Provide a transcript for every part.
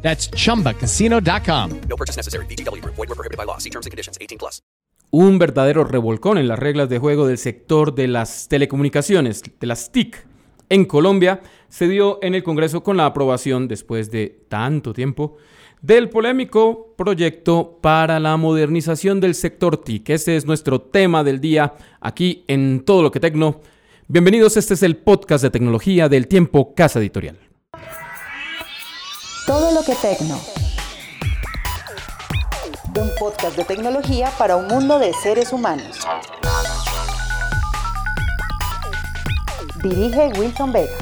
That's chumbacasino.com. No purchase necessary. BGW. Void were prohibited by law. See terms and conditions. 18 plus. Un verdadero revolcón en las reglas de juego del sector de las telecomunicaciones, de las TIC, en Colombia, se dio en el Congreso con la aprobación, después de tanto tiempo, del polémico proyecto para la modernización del sector TIC. Ese es nuestro tema del día aquí en Todo lo que Tecno. Bienvenidos, este es el podcast de tecnología del tiempo Casa Editorial. Todo lo que tecno. Un podcast de tecnología para un mundo de seres humanos. Dirige Wilson Vega.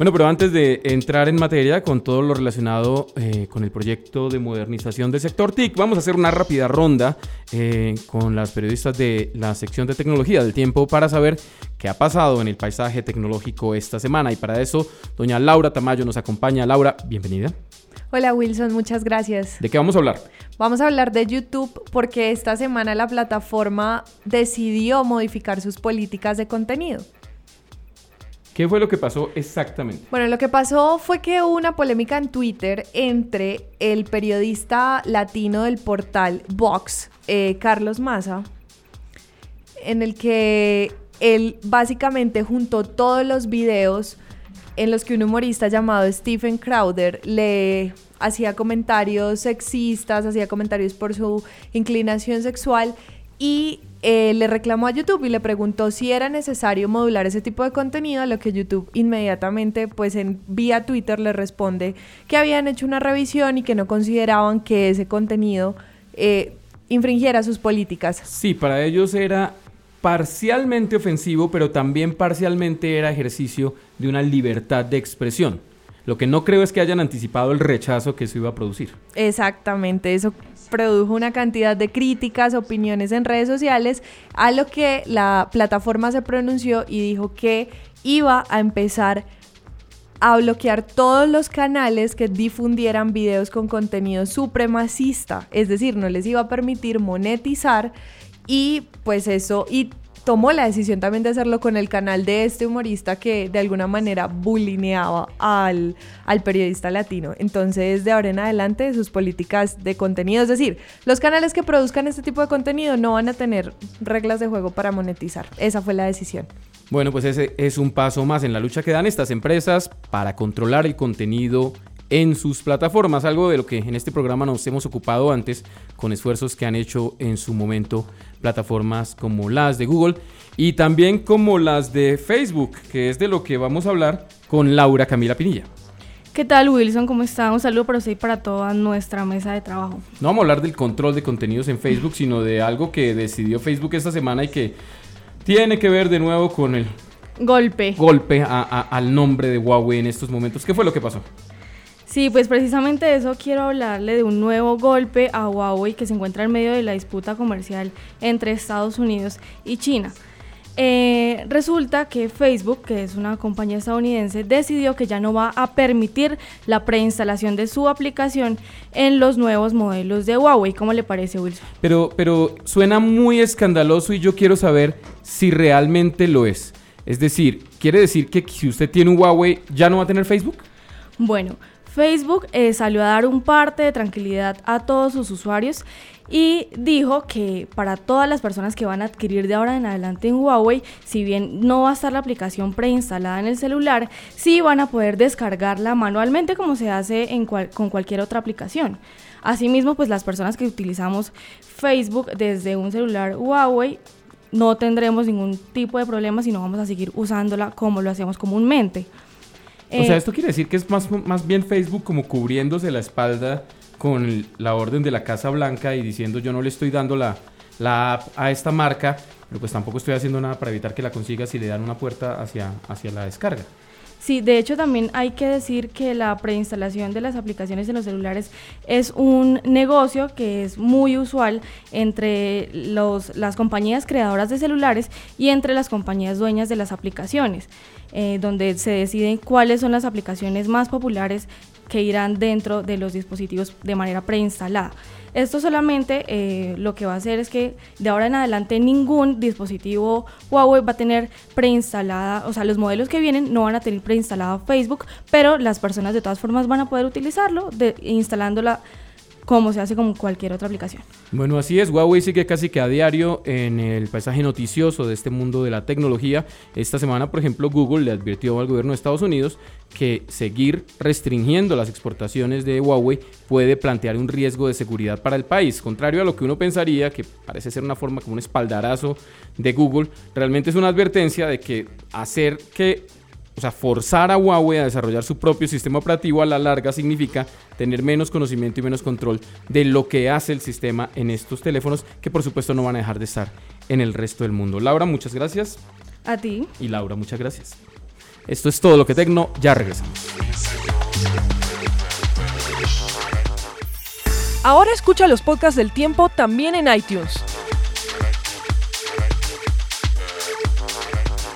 Bueno, pero antes de entrar en materia con todo lo relacionado eh, con el proyecto de modernización del sector TIC, vamos a hacer una rápida ronda eh, con las periodistas de la sección de tecnología del tiempo para saber qué ha pasado en el paisaje tecnológico esta semana. Y para eso, doña Laura Tamayo nos acompaña. Laura, bienvenida. Hola Wilson, muchas gracias. ¿De qué vamos a hablar? Vamos a hablar de YouTube porque esta semana la plataforma decidió modificar sus políticas de contenido. ¿Qué fue lo que pasó exactamente? Bueno, lo que pasó fue que hubo una polémica en Twitter entre el periodista latino del portal Vox, eh, Carlos Maza, en el que él básicamente juntó todos los videos en los que un humorista llamado Stephen Crowder le hacía comentarios sexistas, hacía comentarios por su inclinación sexual y eh, le reclamó a YouTube y le preguntó si era necesario modular ese tipo de contenido, a lo que YouTube inmediatamente, pues en vía Twitter le responde que habían hecho una revisión y que no consideraban que ese contenido eh, infringiera sus políticas. Sí, para ellos era parcialmente ofensivo, pero también parcialmente era ejercicio de una libertad de expresión. Lo que no creo es que hayan anticipado el rechazo que eso iba a producir. Exactamente, eso produjo una cantidad de críticas, opiniones en redes sociales, a lo que la plataforma se pronunció y dijo que iba a empezar a bloquear todos los canales que difundieran videos con contenido supremacista, es decir, no les iba a permitir monetizar y pues eso, y tomó la decisión también de hacerlo con el canal de este humorista que de alguna manera bulineaba al, al periodista latino. Entonces, de ahora en adelante, sus políticas de contenido, es decir, los canales que produzcan este tipo de contenido no van a tener reglas de juego para monetizar. Esa fue la decisión. Bueno, pues ese es un paso más en la lucha que dan estas empresas para controlar el contenido en sus plataformas, algo de lo que en este programa nos hemos ocupado antes con esfuerzos que han hecho en su momento plataformas como las de Google y también como las de Facebook, que es de lo que vamos a hablar con Laura Camila Pinilla. ¿Qué tal Wilson? ¿Cómo está? Un saludo para usted y para toda nuestra mesa de trabajo. No vamos a hablar del control de contenidos en Facebook, sino de algo que decidió Facebook esta semana y que tiene que ver de nuevo con el golpe, golpe al nombre de Huawei en estos momentos. ¿Qué fue lo que pasó? Sí, pues precisamente de eso quiero hablarle de un nuevo golpe a Huawei que se encuentra en medio de la disputa comercial entre Estados Unidos y China. Eh, resulta que Facebook, que es una compañía estadounidense, decidió que ya no va a permitir la preinstalación de su aplicación en los nuevos modelos de Huawei. ¿Cómo le parece, Wilson? Pero, pero suena muy escandaloso y yo quiero saber si realmente lo es. Es decir, ¿quiere decir que si usted tiene un Huawei ya no va a tener Facebook? Bueno, Facebook eh, salió a dar un parte de tranquilidad a todos sus usuarios y dijo que para todas las personas que van a adquirir de ahora en adelante en Huawei, si bien no va a estar la aplicación preinstalada en el celular, sí van a poder descargarla manualmente como se hace con cualquier otra aplicación. Asimismo, pues las personas que utilizamos Facebook desde un celular Huawei no tendremos ningún tipo de problema si no vamos a seguir usándola como lo hacemos comúnmente. O sea, eh, esto quiere decir que es más, más bien Facebook como cubriéndose la espalda con la orden de la Casa Blanca y diciendo yo no le estoy dando la, la app a esta marca pero pues tampoco estoy haciendo nada para evitar que la consiga si le dan una puerta hacia, hacia la descarga. Sí, de hecho también hay que decir que la preinstalación de las aplicaciones en los celulares es un negocio que es muy usual entre las compañías creadoras de celulares y entre las compañías dueñas de las aplicaciones, eh, donde se deciden cuáles son las aplicaciones más populares que irán dentro de los dispositivos de manera preinstalada. Esto solamente eh, lo que va a hacer es que de ahora en adelante ningún dispositivo Huawei va a tener preinstalada, o sea, los modelos que vienen no van a tener preinstalado Facebook, pero las personas de todas formas van a poder utilizarlo de, instalándola como se hace con cualquier otra aplicación. Bueno, así es. Huawei sigue casi que a diario en el paisaje noticioso de este mundo de la tecnología. Esta semana, por ejemplo, Google le advirtió al gobierno de Estados Unidos que seguir restringiendo las exportaciones de Huawei puede plantear un riesgo de seguridad para el país. Contrario a lo que uno pensaría, que parece ser una forma como un espaldarazo de Google, realmente es una advertencia de que hacer que o sea, forzar a Huawei a desarrollar su propio sistema operativo a la larga significa tener menos conocimiento y menos control de lo que hace el sistema en estos teléfonos, que por supuesto no van a dejar de estar en el resto del mundo. Laura, muchas gracias. A ti. Y Laura, muchas gracias. Esto es todo lo que Tecno, ya regresamos. Ahora escucha los podcasts del tiempo también en iTunes.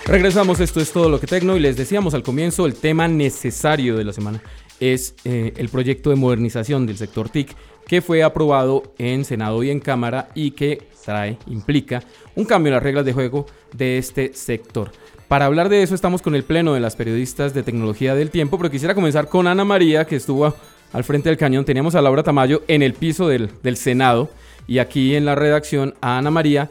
Regresamos, esto es todo lo que Tecno y les decíamos al comienzo, el tema necesario de la semana es eh, el proyecto de modernización del sector TIC que fue aprobado en Senado y en Cámara y que trae, implica un cambio en las reglas de juego de este sector. Para hablar de eso estamos con el pleno de las periodistas de tecnología del tiempo, pero quisiera comenzar con Ana María que estuvo al frente del cañón. Teníamos a Laura Tamayo en el piso del, del Senado y aquí en la redacción a Ana María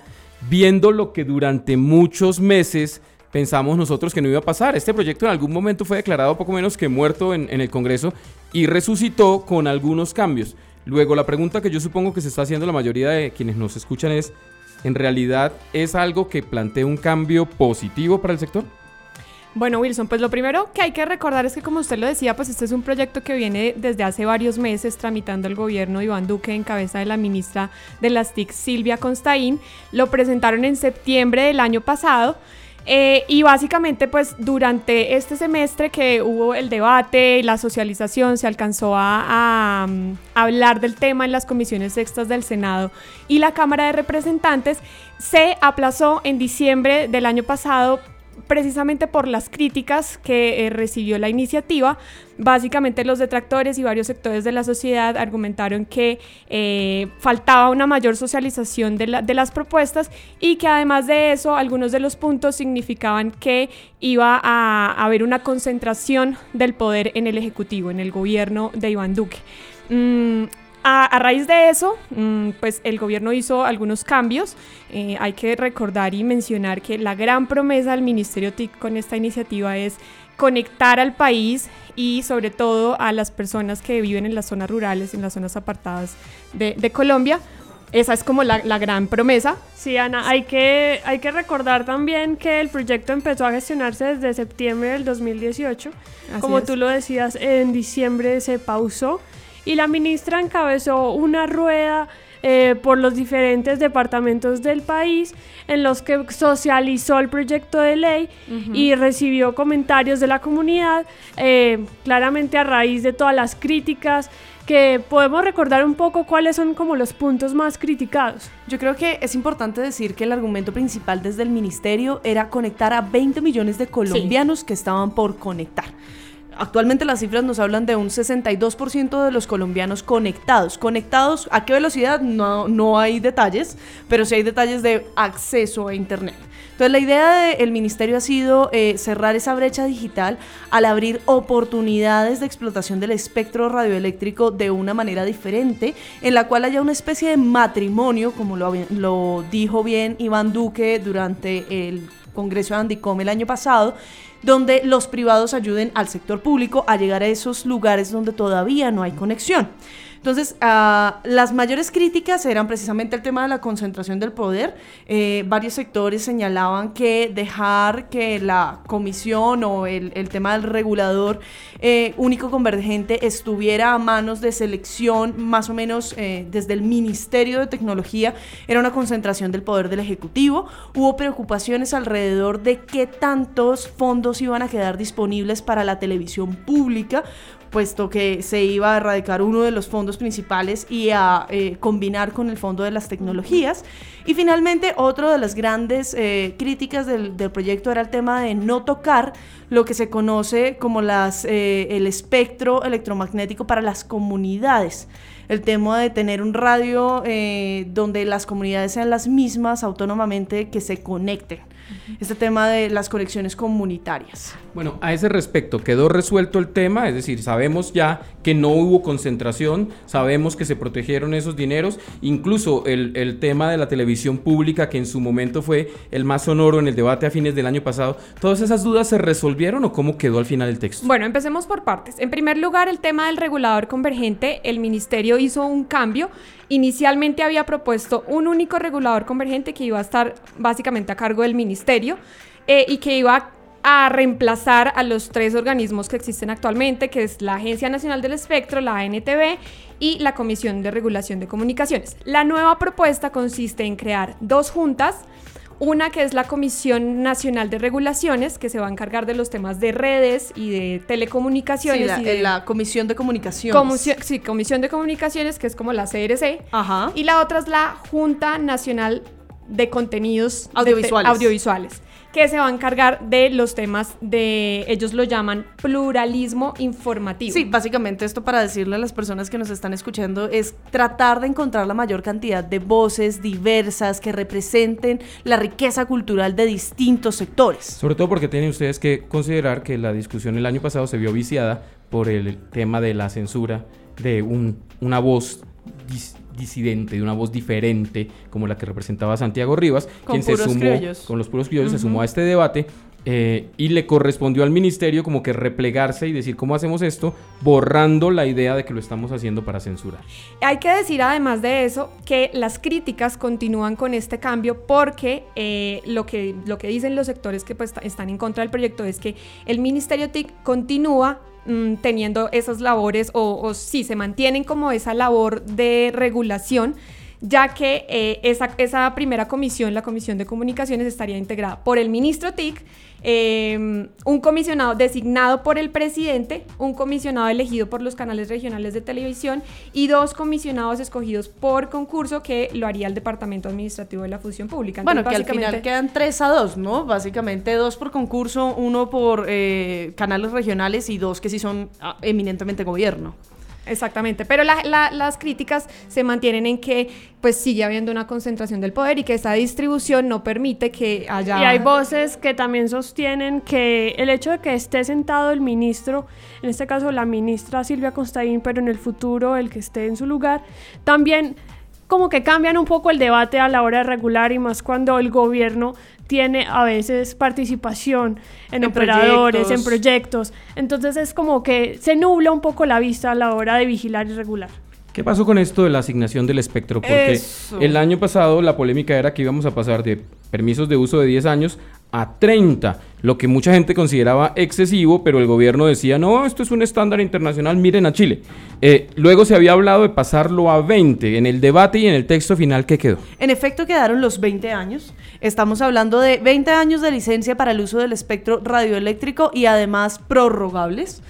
viendo lo que durante muchos meses pensamos nosotros que no iba a pasar. Este proyecto en algún momento fue declarado poco menos que muerto en, el Congreso y resucitó con algunos cambios. Luego, la pregunta que yo supongo que se está haciendo la mayoría de quienes nos escuchan es, ¿en realidad es algo que plantea un cambio positivo para el sector? Bueno, Wilson, pues lo primero que hay que recordar es que como usted lo decía, pues este es un proyecto que viene desde hace varios meses tramitando el gobierno de Iván Duque en cabeza de la ministra de las TIC, Silvia Constaín. Lo presentaron en septiembre del año pasado. Eh, y básicamente, pues durante este semestre que hubo el debate y la socialización, se alcanzó a, hablar del tema en las comisiones sextas del Senado y la Cámara de Representantes, se aplazó en diciembre del año pasado precisamente por las críticas que eh, recibió la iniciativa. Básicamente los detractores y varios sectores de la sociedad argumentaron que eh, faltaba una mayor socialización de, las propuestas y que además de eso algunos de los puntos significaban que iba a, haber una concentración del poder en el Ejecutivo, en el gobierno de Iván Duque. Mm, a, raíz de eso, mm, pues el gobierno hizo algunos cambios. Eh, hay que recordar y mencionar que la gran promesa del Ministerio TIC con esta iniciativa es conectar al país y sobre todo a las personas que viven en las zonas rurales, en las zonas apartadas de, Colombia. Esa es como la, gran promesa. Sí, Ana, hay que, hay que recordar también que el proyecto empezó a gestionarse desde septiembre del 2018. como tú lo decías, en diciembre se pausó y la ministra encabezó una rueda eh, por los diferentes departamentos del país en los que socializó el proyecto de ley y recibió comentarios de la comunidad, eh, claramente a raíz de todas las críticas que podemos recordar un poco cuáles son como los puntos más criticados. Yo creo que es importante decir que el argumento principal desde el ministerio era conectar a 20 millones de colombianos que estaban por conectar. Actualmente las cifras nos hablan de un 62% de los colombianos conectados. ¿Conectados a qué velocidad? No, no hay detalles, pero sí hay detalles de acceso a Internet. Entonces la idea del ministerio ha sido eh, cerrar esa brecha digital al abrir oportunidades de explotación del espectro radioeléctrico de una manera diferente, en la cual haya una especie de matrimonio, como lo, lo dijo bien Iván Duque durante el Congreso de Andicom el año pasado, donde los privados ayuden al sector público a llegar a esos lugares donde todavía no hay conexión. Entonces, ah, las mayores críticas eran precisamente el tema de la concentración del poder. Eh, varios sectores señalaban que dejar que la comisión o el, el tema del regulador eh, único convergente estuviera a manos de selección más o menos eh, desde el Ministerio de Tecnología era una concentración del poder del Ejecutivo. Hubo preocupaciones alrededor de qué tantos fondos iban a quedar disponibles para la televisión pública puesto que se iba a erradicar uno de los fondos principales y a eh, combinar con el fondo de las tecnologías. Y finalmente, otro de las grandes eh, críticas del, del, proyecto era el tema de no tocar lo que se conoce como las, eh, el espectro electromagnético para las comunidades el tema de tener un radio eh, donde las comunidades sean las mismas autónomamente que se conecten. Este tema de las conexiones comunitarias. Bueno, a ese respecto, quedó resuelto el tema, es decir, sabemos ya que no hubo concentración, sabemos que se protegieron esos dineros, incluso el, el, tema de la televisión pública, que en su momento fue el más sonoro en el debate a fines del año pasado, ¿todas esas dudas se resolvieron o cómo quedó al final el texto? Bueno, empecemos por partes. En primer lugar, el tema del regulador convergente, el ministerio hizo un cambio. Inicialmente había propuesto un único regulador convergente que iba a estar básicamente a cargo del ministerio eh, y que iba a reemplazar a los tres organismos que existen actualmente, que es la Agencia Nacional del Espectro, la ANTV y la Comisión de Regulación de Comunicaciones. La nueva propuesta consiste en crear dos juntas, una que es la Comisión Nacional de Regulaciones, que se va a encargar de los temas de redes y de telecomunicaciones. Sí, la, y de, la Comisión de Comunicaciones. Comisión, sí, Comisión de Comunicaciones, que es como la CRC. Ajá. Y la otra es la Junta Nacional de Contenidos audiovisuales. De audiovisuales que se va a encargar de los temas de, ellos lo llaman pluralismo informativo. Sí, básicamente esto para decirle a las personas que nos están escuchando es tratar de encontrar la mayor cantidad de voces diversas que representen la riqueza cultural de distintos sectores. Sobre todo porque tienen ustedes que considerar que la discusión el año pasado se vio viciada por el tema de la censura de un, una voz disidente, de una voz diferente, como la que representaba Santiago Rivas, con quien se sumó criollos. con los puros criollos, uh -huh. se sumó a este debate. Eh, y le correspondió al ministerio como que replegarse y decir cómo hacemos esto, borrando la idea de que lo estamos haciendo para censurar. Hay que decir además de eso que las críticas continúan con este cambio porque eh, lo, que, lo que dicen los sectores que pues, están en contra del proyecto es que el ministerio TIC continúa mm, teniendo esas labores o, o sí, se mantienen como esa labor de regulación ya que eh, esa, esa, primera comisión, la Comisión de Comunicaciones, estaría integrada por el ministro TIC, eh, un comisionado designado por el presidente, un comisionado elegido por los canales regionales de televisión y dos comisionados escogidos por concurso que lo haría el Departamento Administrativo de la Función Pública. Entonces, bueno, que al final quedan tres a dos, ¿no? Básicamente dos por concurso, uno por eh, canales regionales y dos que sí son ah, eminentemente gobierno. Exactamente, pero la, la, las críticas se mantienen en que pues sigue habiendo una concentración del poder y que esa distribución no permite que haya... Y hay voces que también sostienen que el hecho de que esté sentado el ministro, en este caso la ministra Silvia Constaín, pero en el futuro el que esté en su lugar, también como que cambian un poco el debate a la hora de regular y más cuando el gobierno tiene a veces participación en, en operadores, proyectos. en proyectos. Entonces es como que se nubla un poco la vista a la hora de vigilar y regular. ¿Qué pasó con esto de la asignación del espectro? Porque Eso. el año pasado la polémica era que íbamos a pasar de permisos de uso de 10 años a 30, lo que mucha gente consideraba excesivo, pero el gobierno decía, no, esto es un estándar internacional, miren a Chile. Eh, luego se había hablado de pasarlo a 20 en el debate y en el texto final, ¿qué quedó? En efecto, quedaron los 20 años. Estamos hablando de 20 años de licencia para el uso del espectro radioeléctrico y además prorrogables.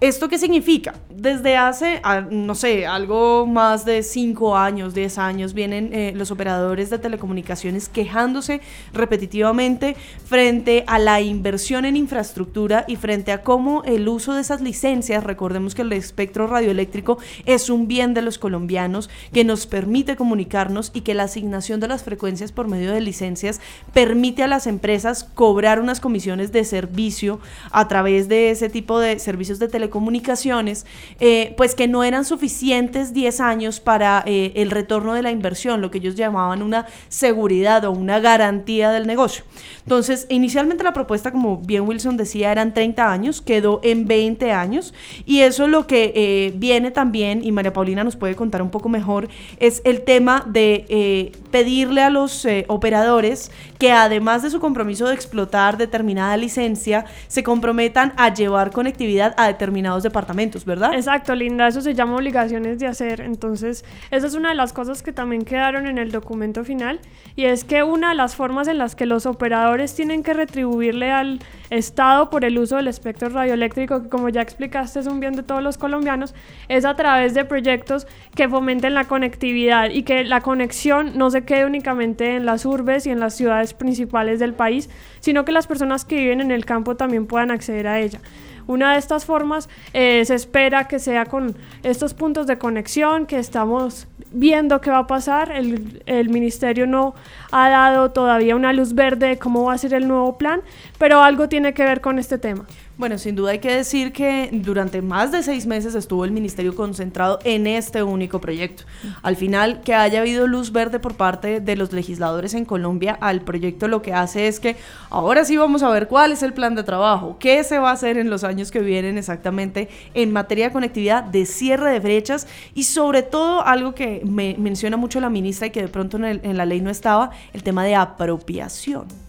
¿Esto qué significa? Desde hace, no sé, algo más de 5 años, 10 años, vienen eh, los operadores de telecomunicaciones quejándose repetitivamente frente a la inversión en infraestructura y frente a cómo el uso de esas licencias, recordemos que el espectro radioeléctrico es un bien de los colombianos que nos permite comunicarnos y que la asignación de las frecuencias por medio de licencias permite a las empresas cobrar unas comisiones de servicio a través de ese tipo de servicios de telecomunicaciones telecomunicaciones, eh, pues que no eran suficientes 10 años para eh, el retorno de la inversión, lo que ellos llamaban una seguridad o una garantía del negocio. Entonces, inicialmente la propuesta, como bien Wilson decía, eran 30 años, quedó en 20 años y eso lo que eh, viene también, y María Paulina nos puede contar un poco mejor, es el tema de pedirle a los operadores que además de su compromiso de explotar determinada licencia, se comprometan a llevar conectividad a determinados departamentos, ¿verdad? Exacto, Linda, eso se llama obligaciones de hacer. Entonces, esa es una de las cosas que también quedaron en el documento final y es que una de las formas en las que los operadores tienen que retribuirle al Estado por el uso del espectro radioeléctrico, que como ya explicaste es un bien de todos los colombianos, es a través de proyectos que fomenten la conectividad y que la conexión no se quede únicamente en las urbes y en las ciudades principales del país, sino que las personas que viven en el campo también puedan acceder a ella. Una de estas formas eh, se espera que sea con estos puntos de conexión que estamos viendo qué va a pasar. El, el, ministerio no ha dado todavía una luz verde de cómo va a ser el nuevo plan, pero algo tiene que ver con este tema. Bueno, sin duda hay que decir que durante más de seis meses estuvo el ministerio concentrado en este único proyecto. Al final, que haya habido luz verde por parte de los legisladores en Colombia al proyecto lo que hace es que ahora sí vamos a ver cuál es el plan de trabajo, qué se va a hacer en los años que vienen exactamente en materia de conectividad, de cierre de brechas y sobre todo algo que me menciona mucho la ministra y que de pronto en, en la ley no estaba, el tema de apropiación.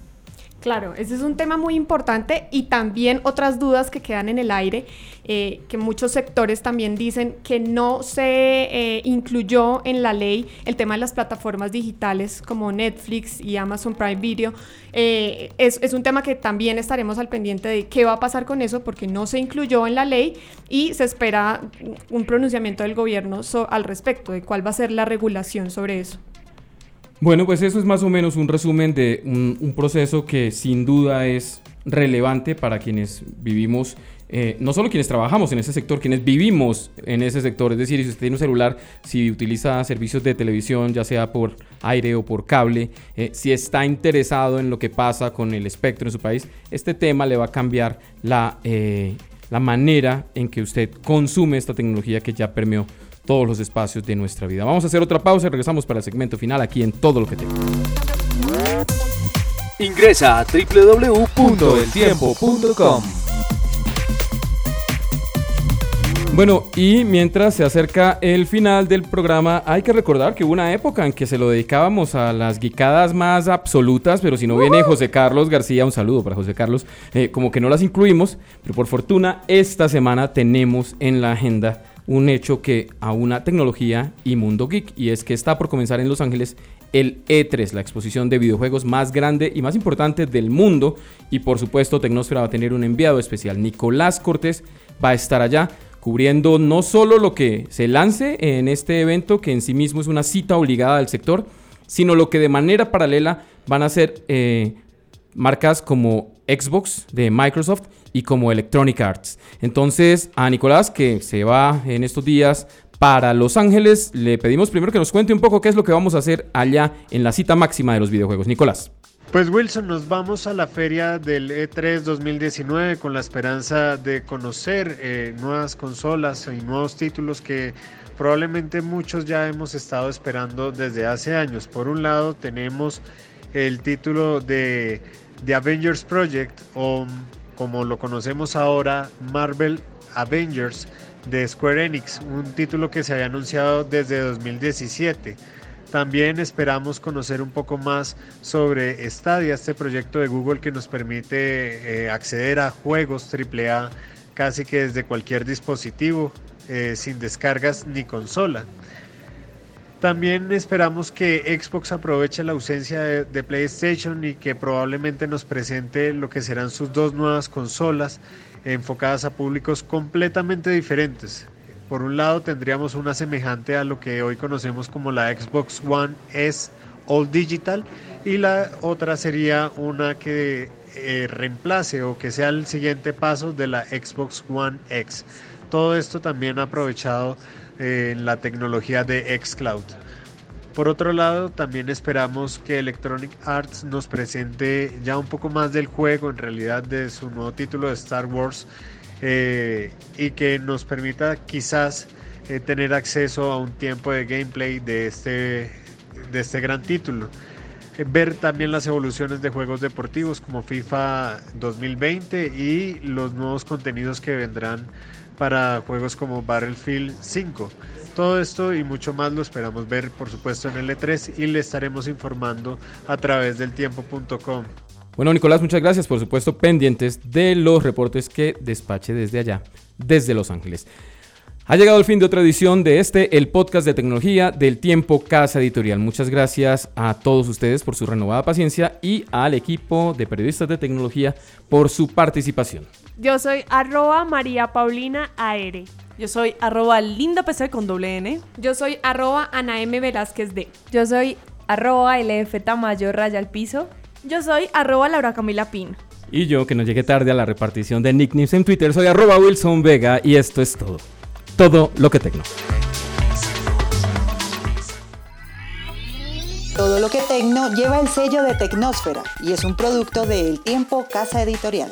Claro, ese es un tema muy importante y también otras dudas que quedan en el aire, eh, que muchos sectores también dicen que no se eh, incluyó en la ley el tema de las plataformas digitales como Netflix y Amazon Prime Video. Eh, es, es, un tema que también estaremos al pendiente de qué va a pasar con eso porque no se incluyó en la ley y se espera un pronunciamiento del gobierno al respecto de cuál va a ser la regulación sobre eso. Bueno, pues eso es más o menos un resumen de un, proceso que sin duda es relevante para quienes vivimos, eh, no solo quienes trabajamos en ese sector, quienes vivimos en ese sector. Es decir, si usted tiene un celular, si utiliza servicios de televisión, ya sea por aire o por cable, eh, si está interesado en lo que pasa con el espectro en su país, este tema le va a cambiar la, eh, la manera en que usted consume esta tecnología que ya permeó todos los espacios de nuestra vida. Vamos a hacer otra pausa y regresamos para el segmento final aquí en Todo lo que tengo. Ingresa a www.eltiempo.com. Bueno, y mientras se acerca el final del programa, hay que recordar que hubo una época en que se lo dedicábamos a las guicadas más absolutas, pero si no viene José Carlos García, un saludo para José Carlos, eh, como que no las incluimos, pero por fortuna esta semana tenemos en la agenda un hecho que a una tecnología y mundo geek, y es que está por comenzar en Los Ángeles el E3, la exposición de videojuegos más grande y más importante del mundo, y por supuesto Tecnosfera va a tener un enviado especial, Nicolás Cortés va a estar allá cubriendo no solo lo que se lance en este evento, que en sí mismo es una cita obligada del sector, sino lo que de manera paralela van a ser eh, marcas como Xbox de Microsoft y como Electronic Arts. Entonces, a Nicolás, que se va en estos días para Los Ángeles, le pedimos primero que nos cuente un poco qué es lo que vamos a hacer allá en la cita máxima de los videojuegos. Nicolás. Pues Wilson, nos vamos a la feria del E3 2019 con la esperanza de conocer eh, nuevas consolas y nuevos títulos que probablemente muchos ya hemos estado esperando desde hace años. Por un lado tenemos el título de The Avengers Project o como lo conocemos ahora, Marvel Avengers de Square Enix, un título que se había anunciado desde 2017. También esperamos conocer un poco más sobre Stadia, este proyecto de Google que nos permite eh, acceder a juegos AAA casi que desde cualquier dispositivo, eh, sin descargas ni consola. También esperamos que Xbox aproveche la ausencia de, PlayStation y que probablemente nos presente lo que serán sus dos nuevas consolas enfocadas a públicos completamente diferentes. Por un lado tendríamos una semejante a lo que hoy conocemos como la Xbox One S All Digital y la otra sería una que eh, reemplace o que sea el siguiente paso de la Xbox One X. Todo esto también aprovechado en la tecnología de xCloud. Por otro lado, también esperamos que Electronic Arts nos presente ya un poco más del juego, en realidad de su nuevo título de Star Wars eh, y que nos permita quizás eh, tener acceso a un tiempo de gameplay de este, de este gran título. Eh, ver también las evoluciones de juegos deportivos como FIFA 2020 y los nuevos contenidos que vendrán para juegos como Battlefield 5. Todo esto y mucho más lo esperamos ver, por supuesto, en el E3 y le estaremos informando a través del tiempo.com. Bueno, Nicolás, muchas gracias. Por supuesto, pendientes de los reportes que despache desde allá, desde Los Ángeles. Ha llegado el fin de otra edición de este, el podcast de tecnología del tiempo Casa Editorial. Muchas gracias a todos ustedes por su renovada paciencia y al equipo de periodistas de tecnología por su participación. Yo soy arroba María Paulina Aere. Yo soy arroba Linda PC con doble N. Yo soy arroba Ana M. Velázquez D. Yo soy arroba LF Tamayo raya al piso. Yo soy arroba Laura Camila Pin. Y yo, que no llegué tarde a la repartición de nicknames en Twitter, soy arroba Wilson Vega y esto es todo todo lo que Tecno. Todo lo que Tecno lleva el sello de Tecnósfera y es un producto de El Tiempo Casa Editorial.